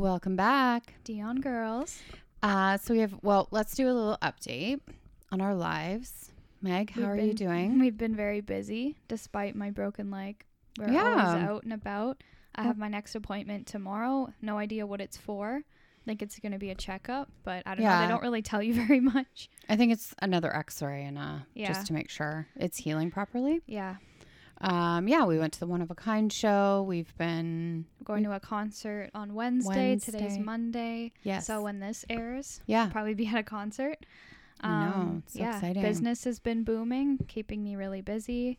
Welcome back. Dion girls. Uh, so we have, well, let's do a little update on our lives. Meg, how We've are you doing? We've been very busy despite my broken leg. We're Yeah. always out and about. I have my next appointment tomorrow. No idea what it's for. I think it's going to be a checkup, but I don't know. They don't really tell you very much. I think it's another x-ray and uh, Yeah. just to make sure it's healing properly. Yeah. Um, yeah, we went to the One of a Kind show. We've been, going to a concert on Wednesday. Today's Monday. yes. So when this airs, yeah. Probably be at a concert. I know, it's so yeah, exciting. business has been booming, keeping me really busy.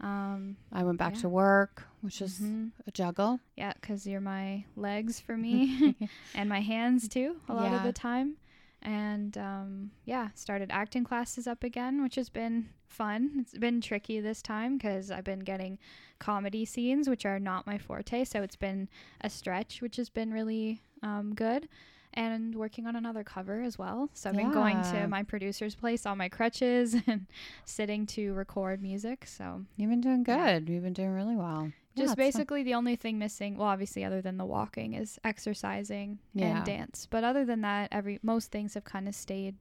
Um, I went back Yeah. to work, which is mhm. a juggle. Yeah, because you're my legs for me and my hands too, a lot of the time. And um, yeah, started acting classes up again, which has been fun. It's been tricky this time because I've been getting comedy scenes, which are not my forte. So it's been a stretch, which has been really um, good. And working on another cover as well. So I've been going to my producer's place on my crutches and sitting to record music. So You've been doing Yeah. good. You've been doing really well. Yeah, just fun. basically the only thing missing, well, obviously other than the walking, is exercising Yeah. and dance. But other than that, every most things have kind of stayed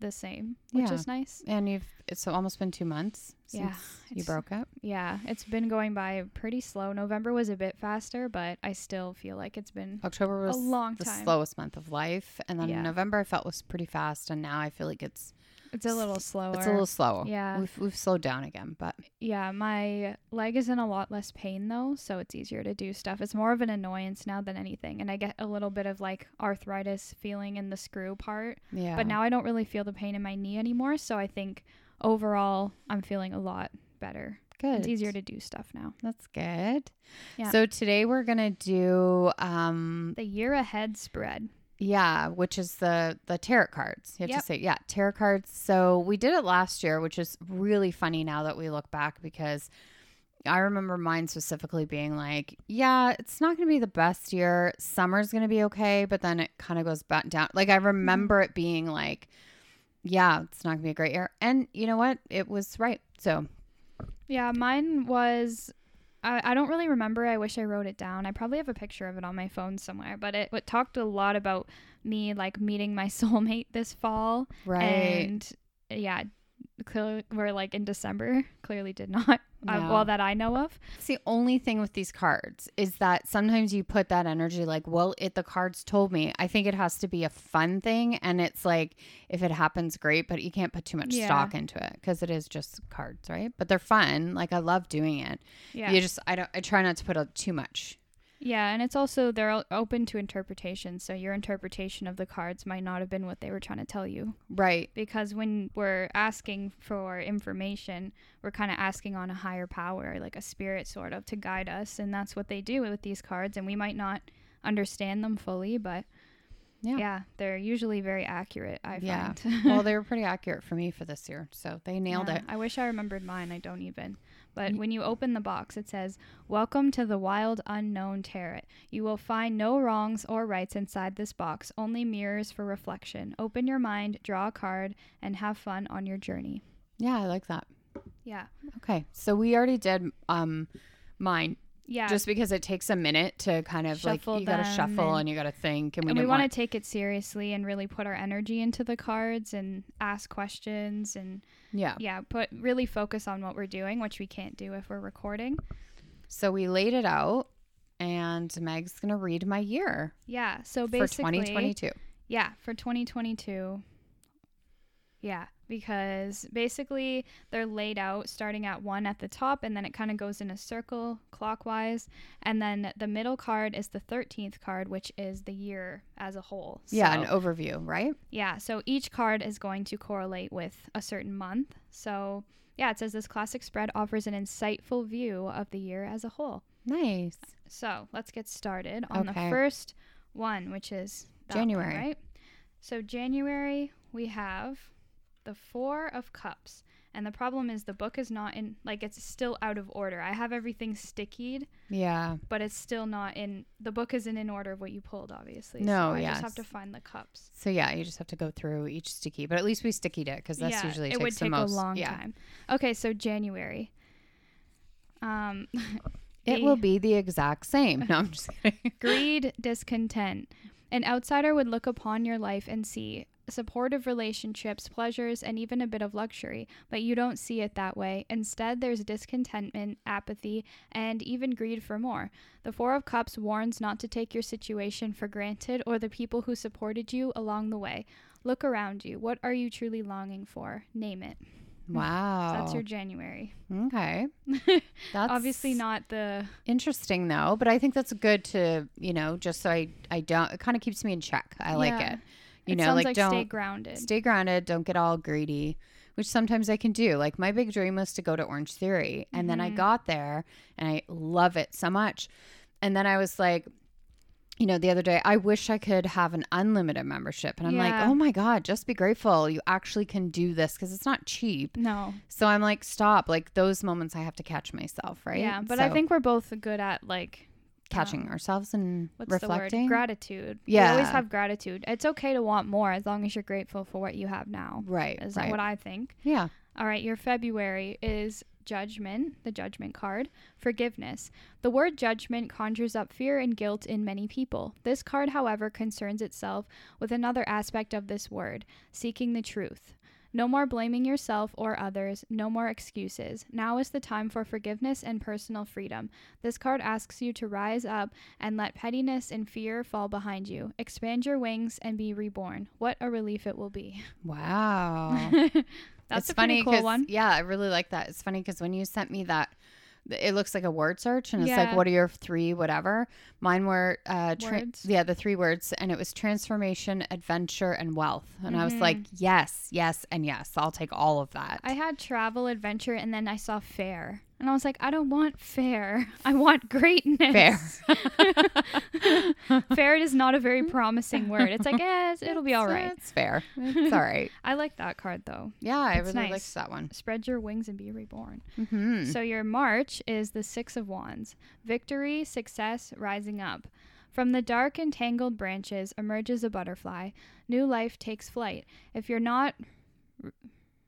the same, which Yeah. is nice. And you've, it's almost been two months since Yeah, you broke up. Yeah, it's been going by pretty slow. November was a bit faster, but I still feel like it's been October was a long the time. slowest month of life, and then Yeah. November I felt was pretty fast, and now I feel like it's it's a little slower. it's a little slow. Yeah. we've we've slowed down again, but yeah, my leg is in a lot less pain though, so it's easier to do stuff. It's more of an annoyance now than anything, and I get a little bit of like arthritis feeling in the screw part. yeah. But now I don't really feel the pain in my knee anymore. So I think overall I'm feeling a lot better. good. It's easier to do stuff now. That's good. Yeah. So today we're gonna do um The year ahead spread. Yeah, which is the the tarot cards. You have Yep. to say yeah, tarot cards. So we did it last year, which is really funny now that we look back because I remember mine specifically being like, yeah, it's not going to be the best year. Summer's going to be okay, but then it kind of goes back down. Like I remember mm-hmm. it being like, yeah, it's not going to be a great year. And you know what? It was right. So, Yeah, mine was. I, I don't really remember. I wish I wrote it down. I probably have a picture of it on my phone somewhere. But it, it talked a lot about me like meeting my soulmate this fall. right. And yeah, clearly we're like in December. Clearly did not. Uh, well, that I know of. It's the only thing with these cards is that sometimes you put that energy like, well, it the cards told me. I think it has to be a fun thing, and it's like if it happens, great, but you can't put too much Yeah. stock into it because it is just cards, right? But they're fun. Like I love doing it. Yeah. You just I don't I try not to put a, too much. Yeah, and it's also they're open to interpretation. So your interpretation of the cards might not have been what they were trying to tell you. Right. Because when we're asking for information, we're kind of asking on a higher power, like a spirit sort of, to guide us, and that's what they do with these cards. And we might not understand them fully, but Yeah. yeah, they're usually very accurate. I Yeah. find. well, they were pretty accurate for me for this year, so they nailed Yeah, it. I wish I remembered mine. I don't even. But when you open the box, it says, Welcome to the wild unknown tarot. You will find no wrongs or rights inside this box, only mirrors for reflection. Open your mind, draw a card, and have fun on your journey. Yeah, I like that. Yeah. Okay, so we already did um mine Yeah. just because it takes a minute to kind of Shuffle like you got to shuffle and- and, you got to think, and we we want want to take it seriously and really put our energy into the cards and ask questions and yeah. yeah, put really focus on what we're doing, which we can't do if we're recording. So we laid it out, and Meg's gonna read my year Yeah. So basically for 2022. Yeah, for 2022. Yeah, because basically they're laid out starting at one at the top and then it kind of goes in a circle clockwise. And then the middle card is the 13th card, which is the year as a whole. Yeah, an overview, right? yeah, so each card is going to correlate with a certain month. So, yeah, it says this classic spread offers an insightful view of the year as a whole. Nice. So let's get started on Okay. the first one, which is that one, January. right? So January we have the Four of Cups, and the problem is the book is not in like it's still out of order. I have everything stickied, Yeah. but it's still not in. The book isn't in order of what you pulled, obviously. No, so I yeah, just have to find the cups. So yeah, you just have to go through each sticky, but at least we stickied it because that's yeah, usually it takes would take most. a long yeah. time. Okay, so January. Um, It will be the exact same. No, I'm just kidding. greed, discontent. An outsider would look upon your life and see supportive relationships, pleasures, and even a bit of luxury, but you don't see it that way. Instead, there's discontentment, apathy, and even greed for more. The Four of Cups warns not to take your situation for granted or the people who supported you along the way. Look around you. What are you truly longing for? Name it. Wow. That's your January. Okay. That's Obviously not the interesting though, but I think that's good to, you know, just so I I don't it kind of keeps me in check. I like it. You it know, like, like don't stay grounded. stay grounded, don't get all greedy, which sometimes I can do. Like my big dream was to go to Orange Theory, and then I Mhm. got there and I love it so much. And then I was like, you know, the other day, I wish I could have an unlimited membership. And I'm like, oh my God, just be grateful. You actually can do this because it's not cheap. no. So I'm like, stop. Like those moments I have to catch myself, right? Yeah, but I think we're both good at like catching um, ourselves and what's reflecting. the word? Gratitude. Yeah. We always have gratitude. It's okay to want more as long as you're grateful for what you have now. right. Is right. what I think. yeah. All right, your February is judgment, the judgment card, forgiveness. The word judgment conjures up fear and guilt in many people. This card, however, concerns itself with another aspect of this word, seeking the truth. No more blaming yourself or others, no more excuses. Now is the time for forgiveness and personal freedom. This card asks you to rise up and let pettiness and fear fall behind you. Expand your wings and be reborn. What a relief it will be. Wow. That's it's a funny pretty cool one. Yeah, I really like that. It's funny because when you sent me that, th- it looks like a word search, and it's Yeah. like, what are your three whatever? Mine were uh, tra- yeah, the three words, and it was transformation, adventure, and wealth. And I was Mhm. like, yes, yes, and yes. I'll take all of that. I had travel, adventure, and then I saw fair. And I was like, I don't want fair. I want greatness. Fair. fair is not a very promising word. It's like, eh, it'll be all It's- right. It's fair. It's all right. I like that card though. Yeah, I It's really nice. liked that one. Spread your wings and be reborn. hmm So your March is the Six of Wands victory, success, rising up. From the dark and tangled branches emerges a butterfly. New life takes flight. If you're not r-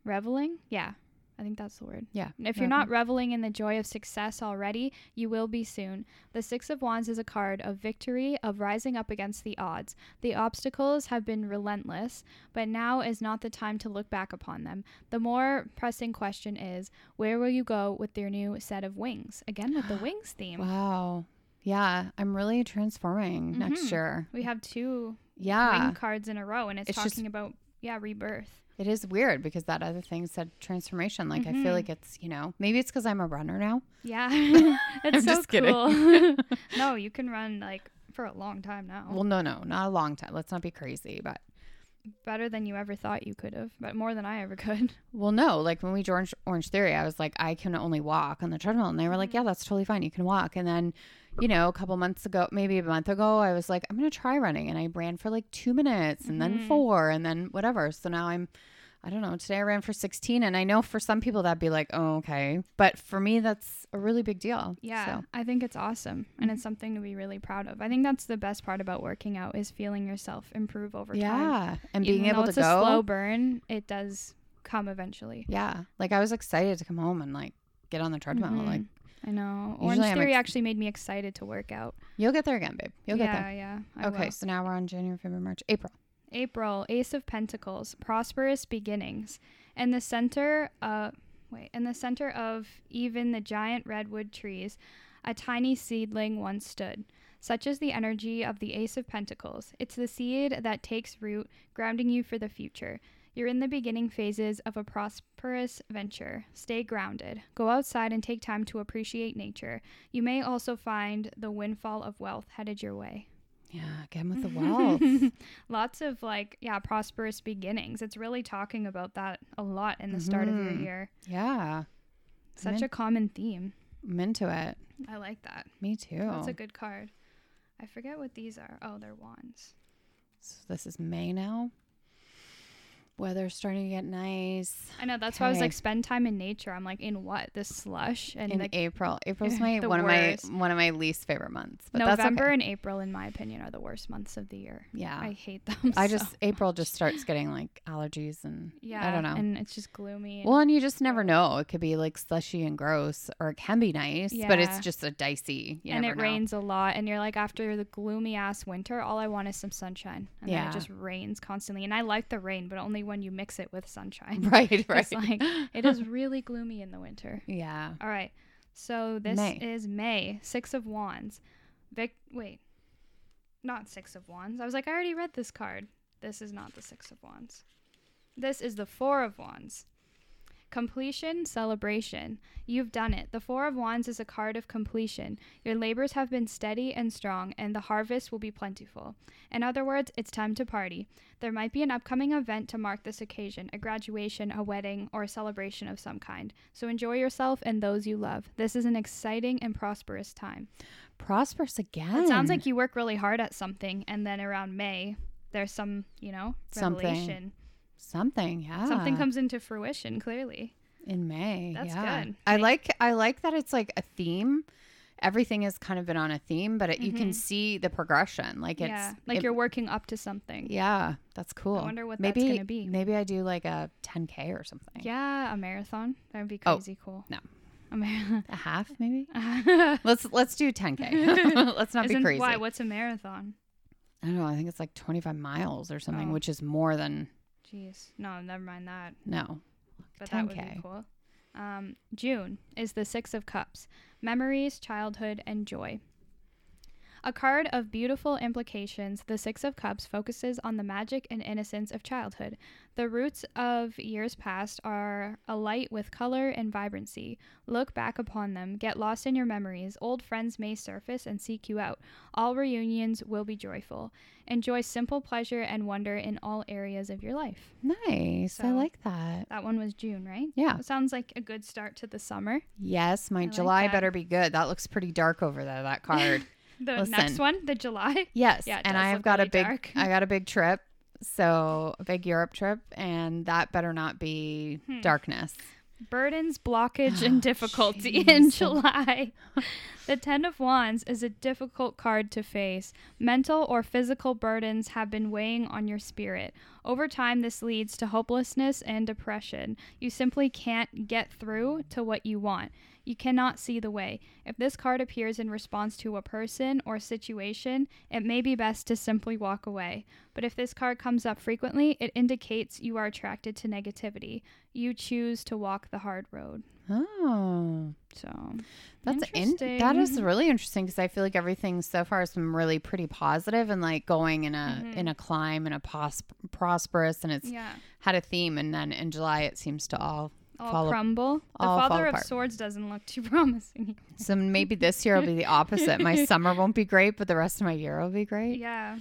reveling, yeah, I think that's the word. yeah. If you're not reveling in the joy of success already, you will be soon. The Six of Wands is a card of victory, of rising up against the odds. The obstacles have been relentless, but now is not the time to look back upon them. The more pressing question is where will you go with your new set of wings? Again, with the wings theme. Wow. Yeah, I'm really transforming next Mhm. year. We have two Yeah. wing cards in a row, and it's, It's just- talking about, yeah, rebirth. It is weird because that other thing said transformation. Like I Mhm. feel like it's you know maybe it's because I'm a runner now. Yeah. I'm it's so just kidding. cool. no, you can run like for a long time now. Well, no, no, not a long time. Let's not be crazy, but better than you ever thought you could have, but more than I ever could. well, no. Like when we joined Orange Theory, I was like, I can only walk on the treadmill, and they were like, Yeah, that's totally fine. You can walk. And then, you know, a couple months ago, maybe a month ago, I was like, I'm gonna try running, and I ran for like two minutes, and then Mhm. four, and then whatever. So now I'm. I don't know. Today I ran for 16, and I know for some people that'd be like, oh, okay. But for me, that's a really big deal. Yeah, So, I think it's awesome and it's something to be really proud of. I think that's the best part about working out is feeling yourself improve over time. yeah. And Even being able to it's go. a slow burn, it does come eventually. Yeah. Like I was excited to come home and like get on the treadmill. Mhm. Like I know. Orange Theory ex- actually made me excited to work out. you'll get there again, babe. You'll yeah, get there. yeah. I okay. will. So now we're on January, February, March, April. April, Ace of Pentacles, prosperous beginnings. In the center, uh, wait, in the center of even the giant redwood trees, a tiny seedling once stood. Such is the energy of the Ace of Pentacles. It's the seed that takes root, grounding you for the future. You're in the beginning phases of a prosperous venture. Stay grounded. Go outside and take time to appreciate nature. You may also find the windfall of wealth headed your way. Yeah. Again with the wealth. Lots of like, yeah, prosperous beginnings. It's really talking about that a lot in the start of your Mhm. year. yeah. Such I'm a common theme. I'm into it. I like that. Me too. That's a good card. I forget what these are. Oh, they're wands. so this is May now. Weather's starting to get nice. I know that's why I was like, spend time in nature. I'm like, in what? This slush and in like April. April's my one of my one of my least favorite months. But November that's okay. and April, in my opinion, are the worst months of the year. Yeah. I hate them. I just so April just starts getting like allergies and yeah. I don't know. and it's just gloomy. Well, and you just never know. It could be like slushy and gross, or it can be nice, yeah. but it's just a dicey. You and it know. rains a lot and you're like after the gloomy ass winter all i want is some sunshine and then Yeah. it just rains constantly and i like the rain but only when you mix it with sunshine. Right, right. it's like it is really gloomy in the winter. Yeah. all right. So this May. is may six of wands. Vic wait. Not six of wands. I was like i already read this card. This is not the six of wands. This is the four of wands Completion, celebration. You've done it. The Four of Wands is a card of completion. Your labors have been steady and strong, and the harvest will be plentiful. In other words, it's time to party. There might be an upcoming event to mark this occasion a graduation, a wedding, or a celebration of some kind. So enjoy yourself and those you love. This is an exciting and prosperous time. Prosperous again. It sounds like you work really hard at something, and then around May, there's some, you know, revelation. something. Something, yeah. Something comes into fruition, clearly. in May. That's yeah. good. I May- like I like that it's like a theme. Everything has kind of been on a theme, but it, you can Mhm. see the progression. Like it's yeah, like it- you're working up to something. Yeah, that's cool. I wonder what that's maybe, gonna be. Maybe I do like a 10k or something. Yeah, a marathon. That would be Oh, crazy cool. no. A. A half maybe. Let's let's do 10k. let's not be crazy. Why? What's a marathon? I don't know. I think it's like 25 miles or something, Oh. which is more than Jeez. No, never mind that. no. But that would be cool. Um, June is the Six of Cups memories, childhood, and joy. A card of beautiful implications, the Six of Cups focuses on the magic and innocence of childhood. The roots of years past are alight with color and vibrancy. Look back upon them, get lost in your memories. Old friends may surface and seek you out. All reunions will be joyful. Enjoy simple pleasure and wonder in all areas of your life. Nice. I like that. That one was June, right? Yeah. It sounds like a good start to the summer. Yes, my like July that. better be good. That looks pretty dark over there. That card. The Listen. next one, the July. yes, Yeah, and I have look got a big. dark. I got a big trip, so a big Europe trip, and that better not be Hmm. darkness. Burdens, blockage, Oh, and difficulty in. July. The Ten of Wands is a difficult card to face. Mental or physical burdens have been weighing on your spirit. Over time, this leads to hopelessness and depression. You simply can't get through to what you want. You cannot see the way. If this card appears in response to a person or situation, it may be best to simply walk away. But if this card comes up frequently, it indicates you are attracted to negativity. You choose to walk the hard road. Oh, So that's in, Interesting. that is really interesting because I feel like everything so far has been really pretty positive and like going in a Mhm. in a climb and a pos- prosperous, and it's yeah, had a theme. And then in July, it seems to all all Fall crumble. The all fall Father of. Swords doesn't look too promising. So maybe this year will be the opposite. My summer won't be great, but the rest of my year will be great. Yeah.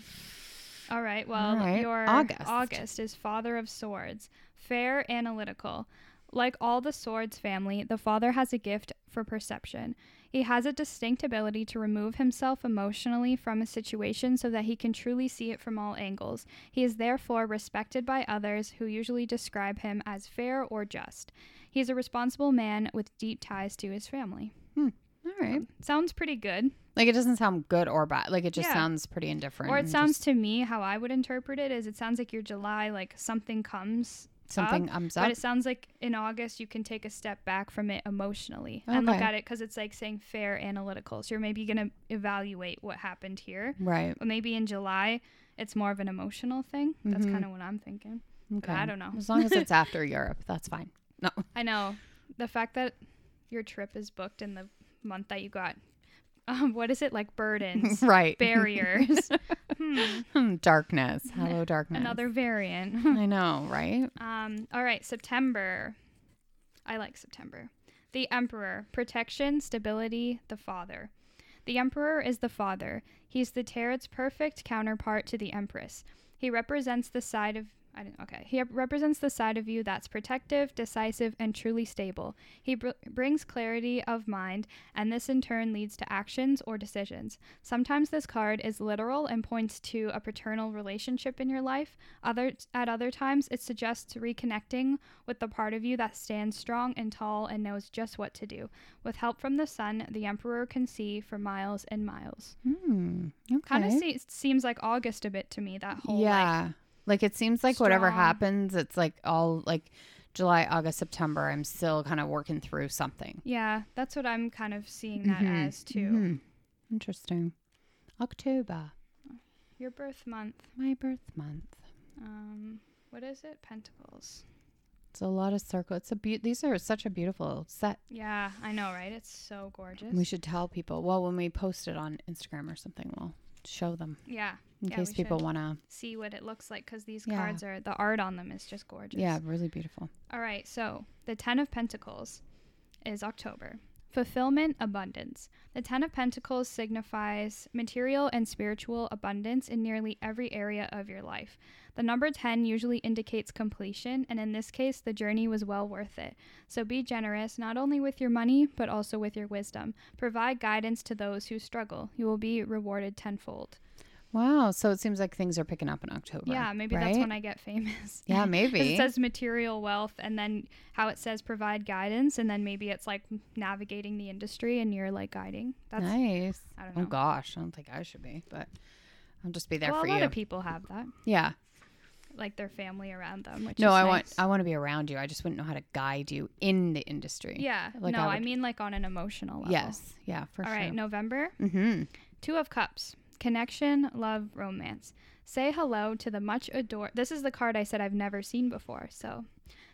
All right. Well, All right. your August. August is Father of Swords, fair, analytical. Like all the Swords family, the father has a gift for perception. He has a distinct ability to remove himself emotionally from a situation so that he can truly see it from all angles. He is therefore respected by others who usually describe him as fair or just. He is a responsible man with deep ties to his family. Hmm. All right. Um, sounds pretty good. Like it doesn't sound good or bad. Like it just Yeah. sounds pretty indifferent. Or it sounds just to me how I would interpret it is it sounds like your July like something comes something up, comes but it sounds like in August you can take a step back from it emotionally and look at it because it's like saying fair analytical. So you're maybe gonna evaluate what happened here, Right. but maybe in July it's more of an emotional thing. That's Mhm. kind of what I'm thinking. Okay. I don't know. As long as it's after Europe, that's fine. No. I know the fact that your trip is booked in the month that you got. Um, what is it like burdens, right. barriers? hmm, Hmm, darkness. Hello, darkness. another variant. I know, right? Um, all right, September. I like September. The Emperor, protection, stability, the Father. The Emperor is the Father. He's the tarot's perfect counterpart to the Empress. He represents the side of I didn't. Okay. He represents the side of you that's protective, decisive, and truly stable. He br- brings clarity of mind, and this in turn leads to actions or decisions. Sometimes this card is literal and points to a paternal relationship in your life. Other at other times, it suggests reconnecting with the part of you that stands strong and tall and knows just what to do. With help from the sun, the Emperor can see for miles and miles. Hmm. Okay. Kind of se- seems like August a bit to me. That whole yeah. Like it seems like whatever happens, it's like all like July, August, September. I'm still kind of working through something. Yeah, that's what I'm kind of seeing that Mhm, as too. mhm. Interesting. October, Your birth month. my birth month. Um, what is it? Pentacles. It's a lot of circle. It's a be- These are such a beautiful set. Yeah, I know, right? It's so gorgeous. We should tell people. Well, when we post it on Instagram or something, we'll show them yeah, in Yeah, case people want to. see what it looks like because these Yeah. cards are the art on them is just gorgeous. Yeah, really beautiful. All right, so the Ten of Pentacles is October. Fulfillment, abundance. The Ten of Pentacles signifies material and spiritual abundance in nearly every area of your life. The number 10 usually indicates completion, and in this case, the journey was well worth it. So be generous, not only with your money, but also with your wisdom. Provide guidance to those who struggle. You will be rewarded tenfold. Wow. So it seems like things are picking up in October. Yeah, maybe right? that's when I get famous. Yeah, maybe. it says material wealth and then how it says provide guidance and then maybe it's like navigating the industry and you're like guiding that's nice. i don't know Oh gosh, I don't think I should be, but I'll just be there well for you. a lot you. of people have that yeah. like their family around them which No, I nice. want I want to be around you. I just wouldn't know how to guide you in the industry. yeah like no I I, mean like on an emotional level Yes. Yeah, for All sure. right november Mm-hmm. two of cups connection love romance say hello to the much adored this is the card i said i've never seen before so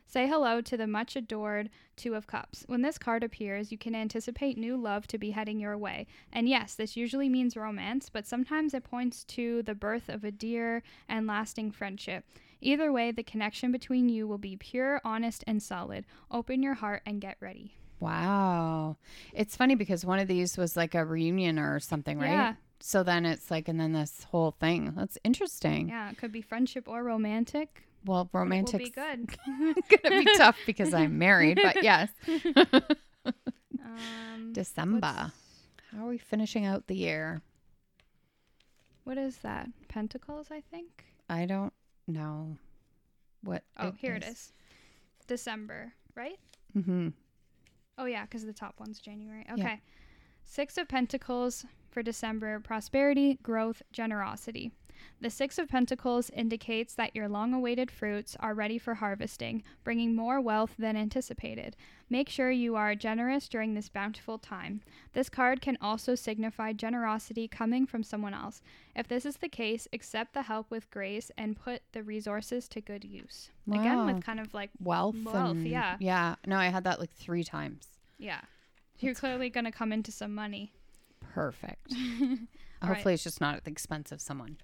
Say hello to the much adored Two of Cups. When this card appears, you can anticipate new love to be heading your way. And yes, this usually means romance, but sometimes it points to the birth of a dear and lasting friendship. Either way, the connection between you will be pure, honest, and solid. Open your heart and get ready. Wow. It's funny because one of these was like a reunion or something, right? Yeah. So then it's like, and then this whole thing. That's interesting. Yeah, it could be friendship or romantic. Well, It romantic be good. gonna be tough because I'm married, but yes. um, December. How are we finishing out the year? What is that? Pentacles, I think. I don't know what. Oh, here it is. December, right? Mm-hmm. Oh yeah, because the top one's January. Yeah. Okay. Six of Pentacles for December: prosperity, growth, generosity. The Six of Pentacles indicates that your long-awaited fruits are ready for harvesting, bringing more wealth than anticipated. Make sure you are generous during this bountiful time. This card can also signify generosity coming from someone else. If this is the case, accept the help with grace and put the resources to good use. Again, with kind of like Wealth. Wealth, yeah. Yeah. No, I had that like three times. yeah, you're clearly going to come into some money. Perfect. Hopefully, it's just not at the expense of someone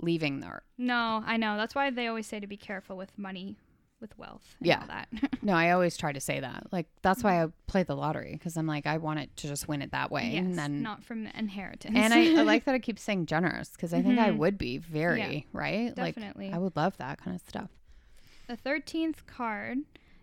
leaving there. No, I know. That's why they always say to be careful with money, with wealth. And Yeah. All that. No, I always try to say that. Like that's why mm-hmm. I play the lottery because I'm like I want it to just win it that way, yes, and then not from inheritance. and I, I like that I keep saying generous because I think I mm-hmm. would be very Yeah, right. definitely. Like I would love that kind of stuff. the thirteenth card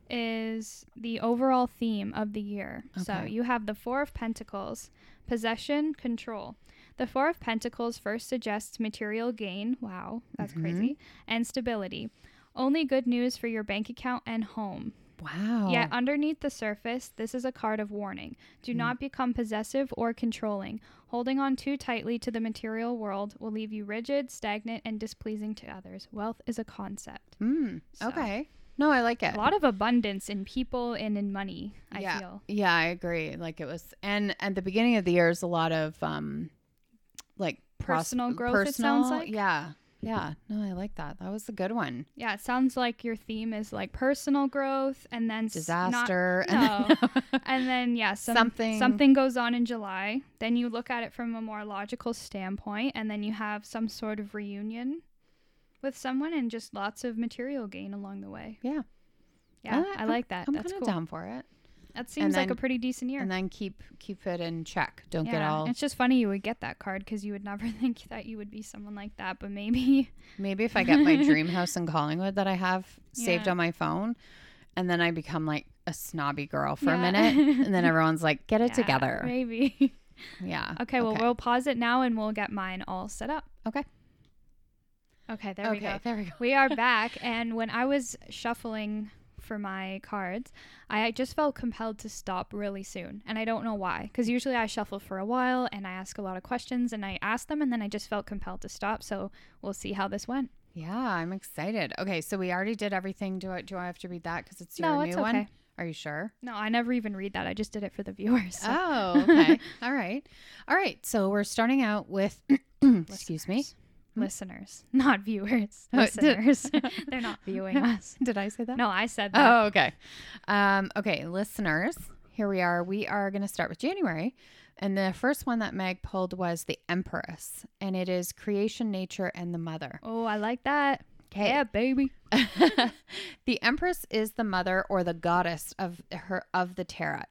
is the overall theme of the year. So you have the Four of Pentacles, possession, control. The Four of Pentacles first suggests material gain. Wow, that's Mhm. crazy. And stability. Only good news for your bank account and home. Wow. Yet underneath the surface, this is a card of warning. Do Hmm. not become possessive or controlling. Holding on too tightly to the material world will leave you rigid, stagnant, and displeasing to others. Wealth is a concept. Mm, So- okay. No, I like it. A lot of abundance in people and in money, I yeah. feel. Yeah, I agree. Like it was, and at the beginning of the year is a lot of um, like pros- Personal growth, it sounds like? Yeah. Yeah. No, I like that. That was a good one. Yeah, it sounds like your theme is like personal growth and then s- not- Disaster. no. and then yeah, some, Something- something goes on in July. Then you look at it from a more logical standpoint, and then you have some sort of reunion with someone, and just lots of material gain along the way. Yeah. Yeah, I- I, like that. I'm That's kind of cool. down for it. That seems like a pretty decent year. and then keep keep it in check. Don't get all. it's just funny you would get that card because you would never think that you would be someone like that, but maybe Maybe if I get my dream house in Collingwood that I have saved Yeah. on my phone, and then I become like a snobby girl for a minute, and then everyone's like, "Get it Yeah, together." Maybe. Yeah. okay, well we'll pause it now and we'll get mine all set up. Okay. Okay, there we go. There we go. We are back, and when I was shuffling for my cards, I just felt compelled to stop really soon, and I don't know why. Because usually I shuffle for a while and I ask a lot of questions, and I ask them, and then I just felt compelled to stop. So we'll see how this went. Yeah, I'm excited. Okay, so we already did everything. Do I do I have to read that because it's your No, new it's one? okay. Are you sure? No, I never even read that. I just did it for the viewers. so- Oh, okay. All right. All right. So we're starting out with, excuse me. Listeners. Listeners, not viewers. Oh, did- Listeners. They're not viewing us. Did I say that? No, I said that. Oh, okay. Um, okay, listeners, here we are. We are going to start with January. And the first one that Meg pulled was the Empress, and it is creation, nature, and the mother. Oh, I like that. Okay. Yeah, baby. the Empress is the mother or the goddess of her of the tarot.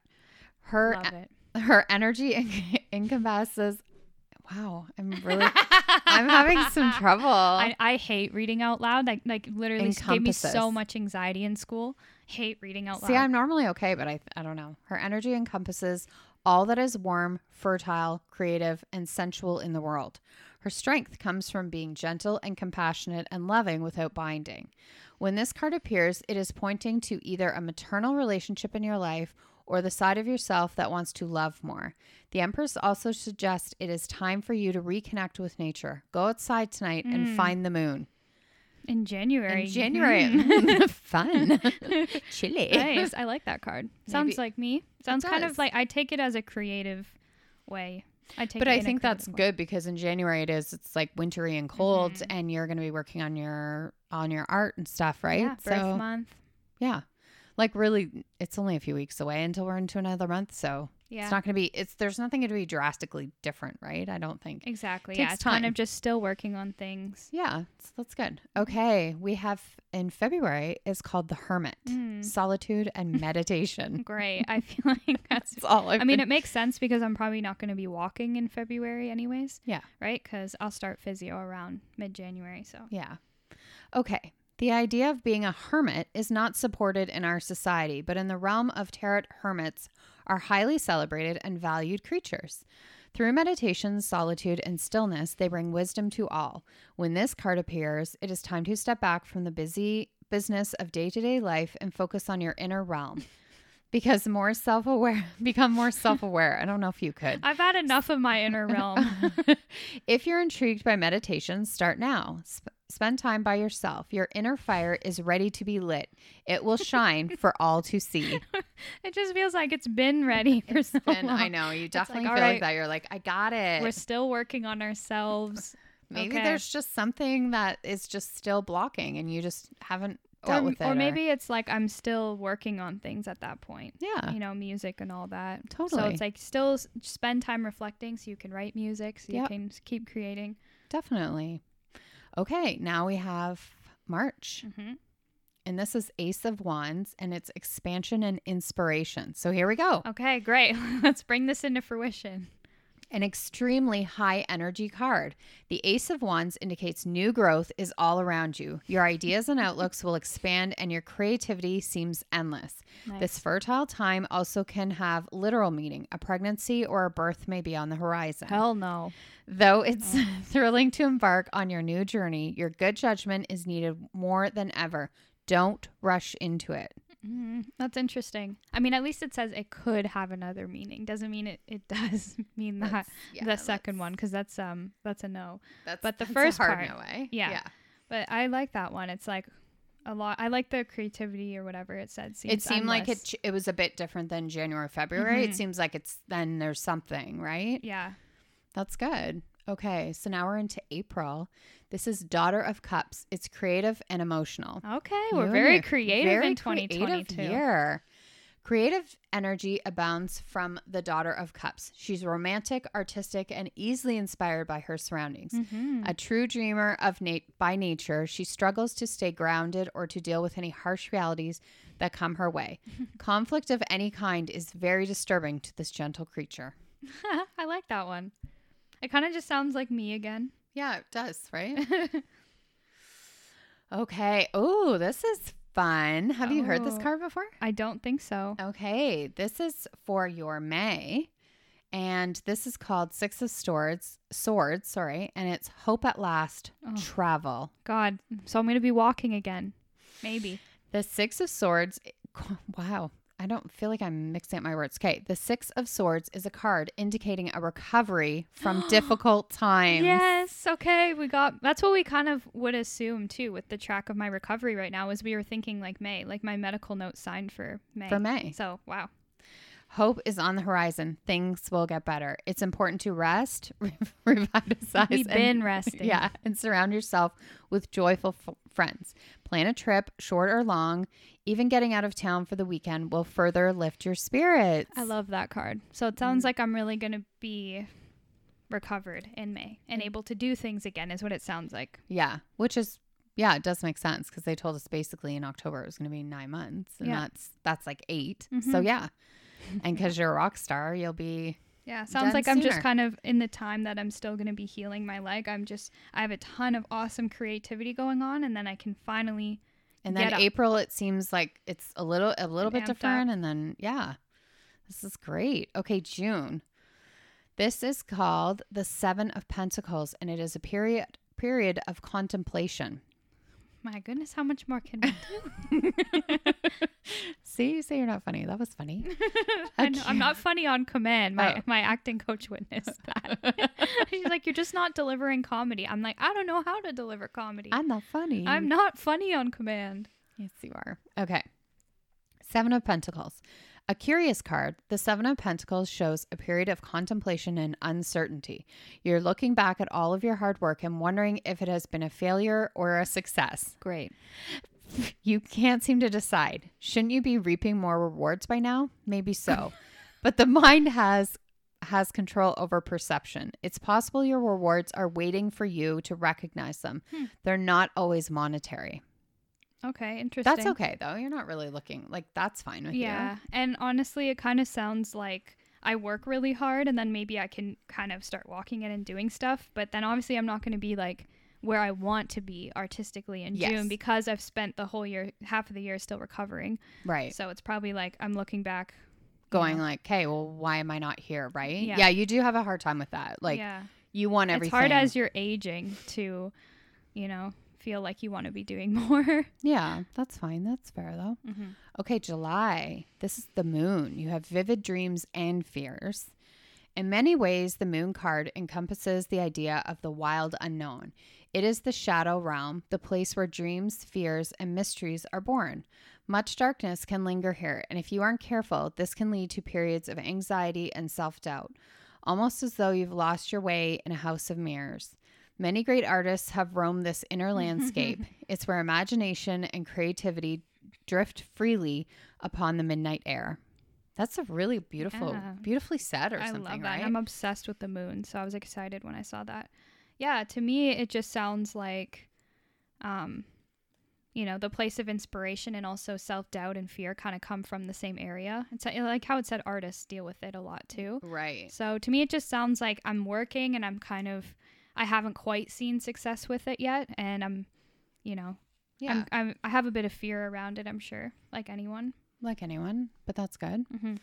Her her energy encompasses. Wow, I'm really I'm having some trouble. I, I hate reading out loud. Like like literally gave me so much anxiety in school. Hate reading out loud. See, I'm normally okay, but I I don't know. Her energy encompasses all that is warm, fertile, creative, and sensual in the world. Her strength comes from being gentle and compassionate and loving without binding. When this card appears, it is pointing to either a maternal relationship in your life or the side of yourself that wants to love more. The Empress also suggests it is time for you to reconnect with nature. Go outside tonight and find the moon. in January. In January. Mhm. Fun. Chilly. nice. I like that card. Sounds Maybe- like me. Sounds kind of like I take it as a creative way. I take But I think that's way. good because in January it is it's like wintry and cold Mhm. and you're going to be working on your on your art and stuff, right? Yeah, birth month. yeah. Like really it's only a few weeks away until we're into another month, so Yeah. it's not going to be it's there's nothing going to be drastically different, right? I don't think. exactly. takes yeah. It's kind of just still working on things. Yeah, that's good. Okay, we have in February is called the Hermit. Mm. Solitude and meditation. Great. I feel like that's That's all I've I mean, been- it makes sense because I'm probably not going to be walking in February, anyways. Yeah. Right? Because I'll start physio around mid January. So, Yeah. Okay. The idea of being a hermit is not supported in our society, but in the realm of tarot, hermits are highly celebrated and valued creatures. Through meditation, solitude, and stillness, they bring wisdom to all. When this card appears, it is time to step back from the busy business of day to day life and focus on your inner realm. Because more self aware, become more self aware. I don't know if you could. I've had enough of my inner realm. if you're intrigued by meditation, start now. Sp- spend time by yourself. Your inner fire is ready to be lit. It will shine for all to see. it just feels like it's been ready for so And long. I know you definitely all feel right, like that. You're like, I got it. We're still working on ourselves. maybe okay. there's just something that is just still blocking, and you just haven't dealt or, with it. or maybe it's like I'm still working on things at that point. yeah, You know, music and all that. Totally. So it's like still spend time reflecting so you can write music, so you can keep creating. definitely. Okay, now we have March. Mm-hmm. And this is Ace of Wands and it's expansion and inspiration. So here we go. Okay, great. Let's bring this into fruition. An extremely high energy card. The Ace of Wands indicates new growth is all around you. Your ideas and outlooks will expand, and your creativity seems endless. Nice. This fertile time also can have literal meaning. A pregnancy or a birth may be on the horizon. Hell no. Though it's thrilling to embark on your new journey, your good judgment is needed more than ever. Don't rush into it. Mm, that's interesting. I mean, at least it says it could have another meaning. Doesn't mean it, it does mean that yeah, the 2nd one because that's um that's a no. That's, But the that's first hard part- no, eh? yeah. yeah. But I like that one. It's like a lot. I like the creativity or whatever it said. Seems It seemed like it it was a bit different than January, February. It Mhm. seems like it's then there's something, right? Yeah. That's good. Okay, so now we're into April. This is Daughter of Cups. It's creative and emotional. Okay, You we're very creative very in creative 2022. year. Creative energy abounds from the Daughter of Cups. She's romantic, artistic, and easily inspired by her surroundings. Mhm. A true dreamer of nat- by nature, she struggles to stay grounded or to deal with any harsh realities that come her way. Conflict of any kind is very disturbing to this gentle creature. I like that one. It kind of just sounds like me again. Yeah, it does, right? okay. Oh, this is fun. Have you heard this Oh. card before? I don't think so. Okay, this is for your May. And this is called Six of Swords, Swords, sorry, and it's Hope at Last, Oh. Travel. God, so I'm going to be walking again. Maybe. The Six of Swords, wow, I don't feel like I'm mixing up my words. Okay, the Six of Swords is a card indicating a recovery from difficult times. Yes. Okay. We got that's what we kind of would assume too with the track of my recovery right now is we were thinking like May, like my medical note signed for May. For May. So wow. Hope is on the horizon. Things will get better. It's important to rest, revitalize, We've and- been resting. Yeah, and surround yourself with joyful f- friends. Plan a trip, short or long. Even getting out of town for the weekend will further lift your spirits. I love that card. So it Mm. sounds like I'm really going to be recovered in May and able to do things again is what it sounds like. Yeah, which is yeah, it does make sense because they told us basically in October it was going to be nine months, and Yeah. that's that's like 8 So Mhm. yeah, and because you're a rock star, you'll be Yeah, sounds like I'm just kind of in the time that I'm still going to be healing my leg. I'm just I have a ton of awesome creativity going on and then I can finally And then Get up. April, it seems like it's a little a little bit amped up. different. And then yeah, this is great. Okay, June. This is called the Seven of Pentacles, and it is a period period of contemplation. My goodness, how much more can we do? See, you say you're not funny. That was funny. I I'm not funny on command. My Oh. my acting coach witnessed that. She's like, "You're just not delivering comedy." I'm like, "I don't know how to deliver comedy. I'm not funny. I'm not funny on command." Yes, you are. Okay. Seven of Pentacles. A curious card, the Seven of Pentacles shows a period of contemplation and uncertainty. You're looking back at all of your hard work and wondering if it has been a failure or a success. Great. You can't seem to decide. Shouldn't you be reaping more rewards by now? Maybe so. but the mind has has control over perception. It's possible your rewards are waiting for you to recognize them. Hmm. They're not always monetary. Okay, interesting. That's okay though. You're not really looking like that's fine with you. Yeah, and honestly, it kind of sounds like I work really hard, and then maybe I can kind of start walking in and doing stuff. But then obviously, I'm not going to be like where I want to be artistically in Yes. June because I've spent the whole year, half of the year, still recovering. Right. So it's probably like I'm looking back, Going know. like, okay, well, why am I not here? Right. Yeah. Yeah. you do have a hard time with that. Like yeah, you want everything. it's hard as you're aging to, you know, feel like you want to be doing more. Yeah, that's fine. That's fair though. mm-hmm. Okay, July. This is the moon. You have vivid dreams and fears. In many ways, the moon card encompasses the idea of the wild unknown. It is the shadow realm, the place where dreams, fears, and mysteries are born. Much darkness can linger here, and if you aren't careful, this can lead to periods of anxiety and self doubt, almost as though you've lost your way in a house of mirrors. Many great artists have roamed this inner landscape. it's where imagination and creativity drift freely upon the midnight air. That's a really beautiful, Yeah. beautifully said or I something, love that. right? I'm obsessed with the moon, so I was excited when I saw that. Yeah, to me, it just sounds like, um, you know, the place of inspiration and also self doubt and fear kind of come from the same area. It's like how it said artists deal with it a lot too. right. So to me, it just sounds like I'm working and I'm kind of, I haven't quite seen success with it yet, and I'm, you know, Yeah, I'm, I'm I have a bit of fear around it. I'm sure, like anyone. like anyone, but that's good. Mm-hmm.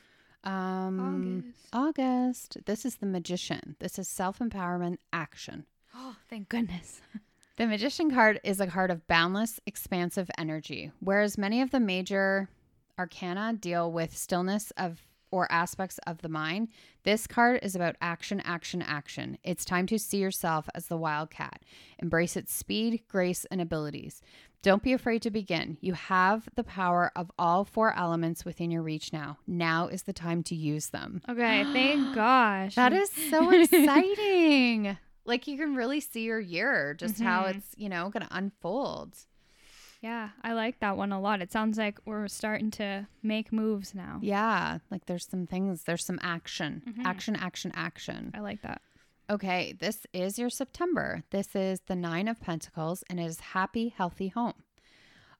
Um, August. This is the magician. This is self empowerment action. Oh, thank goodness. The magician card is a card of boundless, expansive energy, whereas many of the major arcana deal with stillness of or aspects of the mind. This card is about action, action, action. It's time to see yourself as the wildcat. Embrace its speed, grace, and abilities. Don't be afraid to begin. You have the power of all four elements within your reach now. Now is the time to use them. Okay, thank gosh. That is so exciting. like you can really see your year, just how Mhm. it's, you know, going to unfold. Yeah, I like that one a lot. It sounds like we're starting to make moves now. Yeah. Like there's some things, there's some action, Mhm. action, action, action. I like that. Okay. This is your September. This is the Nine of Pentacles and it is happy, healthy home.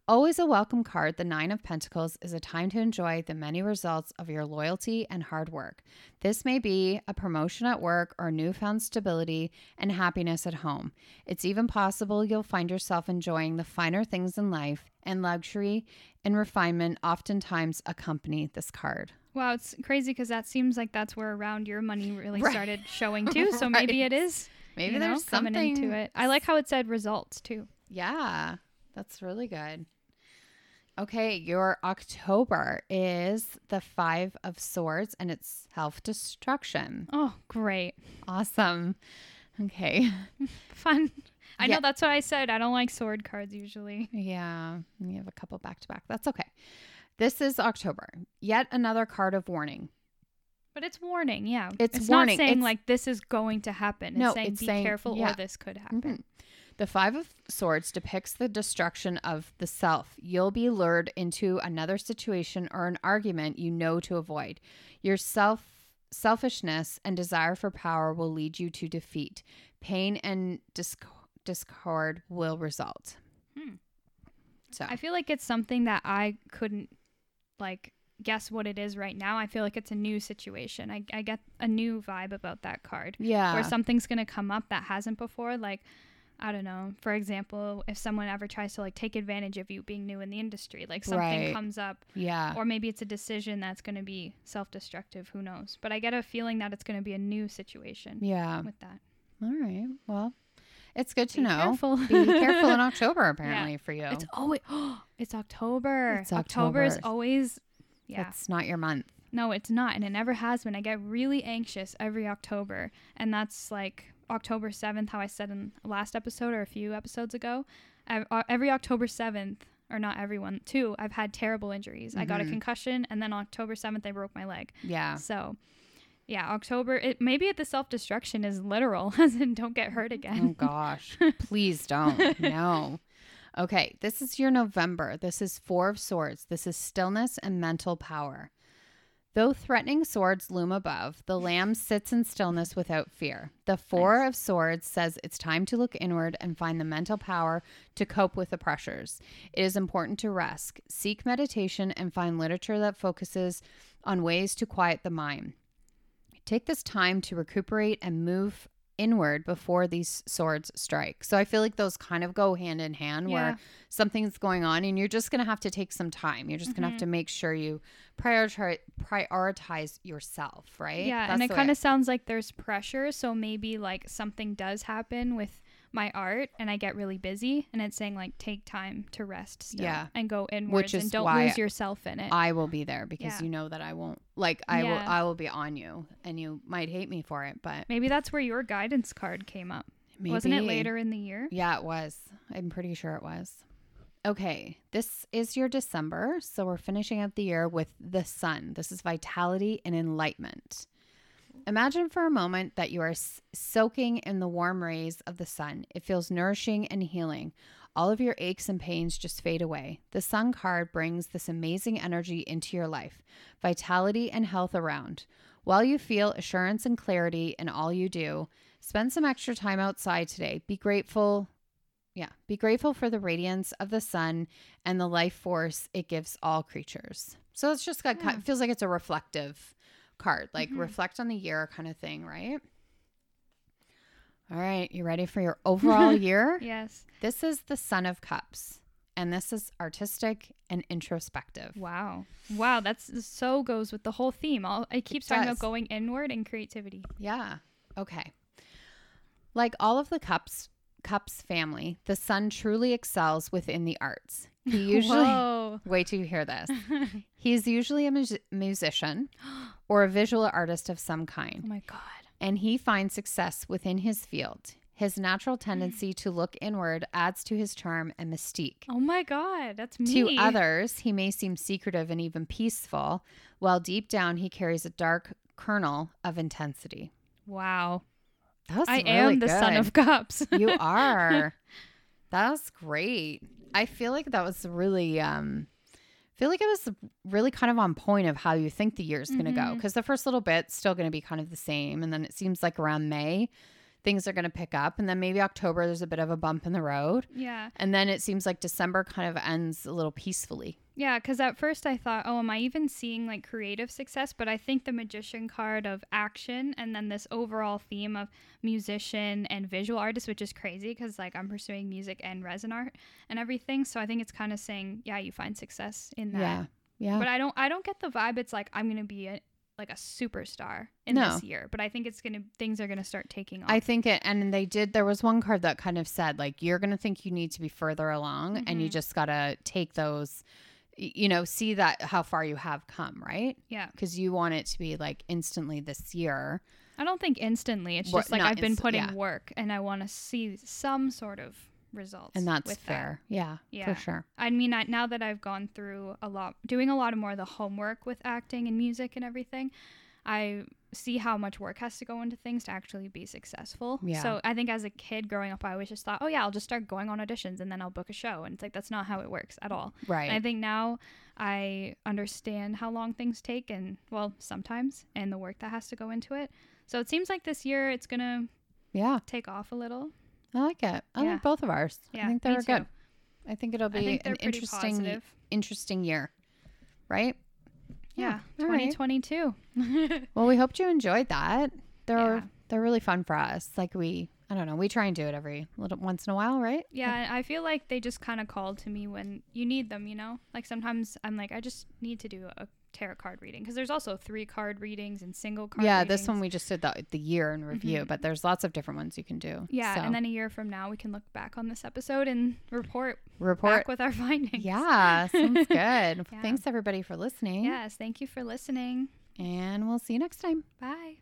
Always a welcome card, the Nine of Pentacles is a time to enjoy the many results of your loyalty and hard work. This may be a promotion at work or newfound stability and happiness at home. It's even possible you'll find yourself enjoying the finer things in life, and luxury and refinement oftentimes accompany this card. Wow, it's crazy because that seems like that's where around your money really Right. started showing too. So maybe it is Maybe you know, there's something into it. I like how it said results too. Yeah, that's really good. Okay, your October is the Five of Swords and it's self destruction. Oh, great, Awesome. Okay. fun. I Yeah. know that's what I said. I don't like sword cards usually. Yeah, you have a couple back to back. That's okay. This is October. Yet another card of warning. But it's warning, yeah. It's not warning. saying It's- like this is going to happen. It's No, saying it's be saying- careful yeah. or this could happen. Mhm. The Five of Swords depicts the destruction of the self. You'll be lured into another situation or an argument you know to avoid. Your self selfishness and desire for power will lead you to defeat. Pain and disc- discord will result. Hmm. So I feel like it's something that I couldn't like guess what it is right now. I feel like it's a new situation. I, I get a new vibe about that card. yeah, where something's going to come up that hasn't before like i don't know for example if someone ever tries to like take advantage of you being new in the industry like something Right. comes up yeah, or maybe it's a decision that's going to be self-destructive who knows but i get a feeling that it's going to be a new situation yeah. with that All right. Well, it's good to Be know. careful. Be careful in October, apparently, for you. it's always it's october It's october is always yeah It's not your month. No, it's not, and it never has been. I get really anxious every October, and that's like October 7th, how I said in last episode or a few episodes ago. I, uh, every October 7th, or not everyone, too, I've had terrible injuries. I got a Mhm. concussion, and then October 7th, I broke my leg. Yeah. So, yeah, October, it maybe at the self destruction is literal, as in don't get hurt again. Oh gosh. Please don't. No. Okay, this is your November. This is Four of Swords. This is stillness and mental power. Though threatening swords loom above, the lamb sits in stillness without fear. The Four of Swords says it's time to look inward and find the mental power to cope with the pressures. It is important to rest, seek meditation, and find literature that focuses on ways to quiet the mind. Take this time to recuperate and move inward before these swords strike. So I feel like those kind of go hand in hand Yeah. where something's going on and you're just going to have to take some time. You're just going to Mm-hmm. have to make sure you prioritize prioritize yourself, right? Yeah, That's and it kind of sounds like there's pressure. So maybe like something does happen with my art, and I get really busy, and it's saying like take time to rest, still Yeah. and go inwards, is and don't lose yourself in it. I will be there because Yeah. you know that I won't like I will I will be on you and you might hate me for it, but maybe that's where your guidance card came up. maybe Wasn't it later in the year? Yeah, it was. I'm pretty sure it was. Okay, this is your December. So we're finishing up the year with the sun. This is vitality and enlightenment. Imagine for a moment that you are s- soaking in the warm rays of the sun. It feels nourishing and healing. All of your aches and pains just fade away. The sun card brings this amazing energy into your life, vitality and health around. While you feel assurance and clarity in all you do, spend some extra time outside today. Be grateful. Yeah, be grateful for the radiance of the sun and the life force it gives all creatures. So it's just got, it feels like it's a reflective card, like Mhm. reflect on the year kind of thing, right? All right, you ready for your overall year? Yes. This is the Son of Cups, and this is artistic and introspective. Wow. Wow. That's so goes with the whole theme. All it keeps talking does. about going inward and creativity. Yeah. Okay. Like all of the Cups Cups family, the Son truly excels within the arts. He usually Whoa. wait till you hear this. He's usually a mus- musician or a visual artist of some kind. oh my god. and he finds success within his field. His natural tendency to look inward adds to his charm and mystique. Oh my god. That's me. To others, he may seem secretive and even peaceful, while deep down he carries a dark kernel of intensity. Wow. That was I really am the son of cups. you are. That was great. I feel like that was really um feel like it was really kind of on point of how you think the year's going to go mm-hmm. because the first little bit's still going to be kind of the same and then it seems like around May things are going to pick up. And then maybe October, there's a bit of a bump in the road. Yeah. And then it seems like December kind of ends a little peacefully. Yeah, because at first I thought, oh, am I even seeing like creative success? But I think the magician card of action and then this overall theme of musician and visual artist, which is crazy because like I'm pursuing music and resin art and everything. So I think it's kind of saying, yeah, you find success in that. Yeah. Yeah. But I don't, I don't get the vibe. It's like I'm gonna be a, like a superstar in No. this year. But I think it's gonna things are gonna start taking off. I think it, and they did. There was one card that kind of said, like, you're going to think you need to be further along, and you Mhm. just got to take those, you know, see that how far you have come, right? yeah, Because you want it to be like instantly this year. I don't think instantly. It's just like I've been inst- putting yeah. work and I want to see some sort of results. And that's with that. fair. Yeah, Yeah. for sure. I mean, I, now that I've gone through a lot, doing a lot of more of the homework with acting and music and everything, I see how much work has to go into things to actually be successful. Yeah. So I think as a kid growing up, I always just thought, oh yeah, I'll just start going on auditions and then I'll book a show. And it's like that's not how it works at all. Right. And I think now I understand how long things take and well, sometimes and the work that has to go into it. So it seems like this year it's gonna yeah, take off a little. I like it. I Yeah. like both of ours. Yeah, I think they're good. I think it'll be think an interesting, positive. interesting year, right? Yeah, right. 2022. Well, we hoped you enjoyed that. They're Yeah. they're really fun for us. Like we, I don't know, we try and do it every little once in a while, right? Yeah, I feel like they just kind of call to me when you need them, you know? Like sometimes I'm like, I just need to do a tarot card reading because there's also three card readings and single card yeah, readings. this one we just did the the year in review, Mhm. but there's lots of different ones you can do. Yeah, So, and then a year from now we can look back on this episode and report, report. back with our findings. Yeah, sounds good. Yeah. Thanks everybody for listening. Yes, thank you for listening. and we'll see you next time. Bye.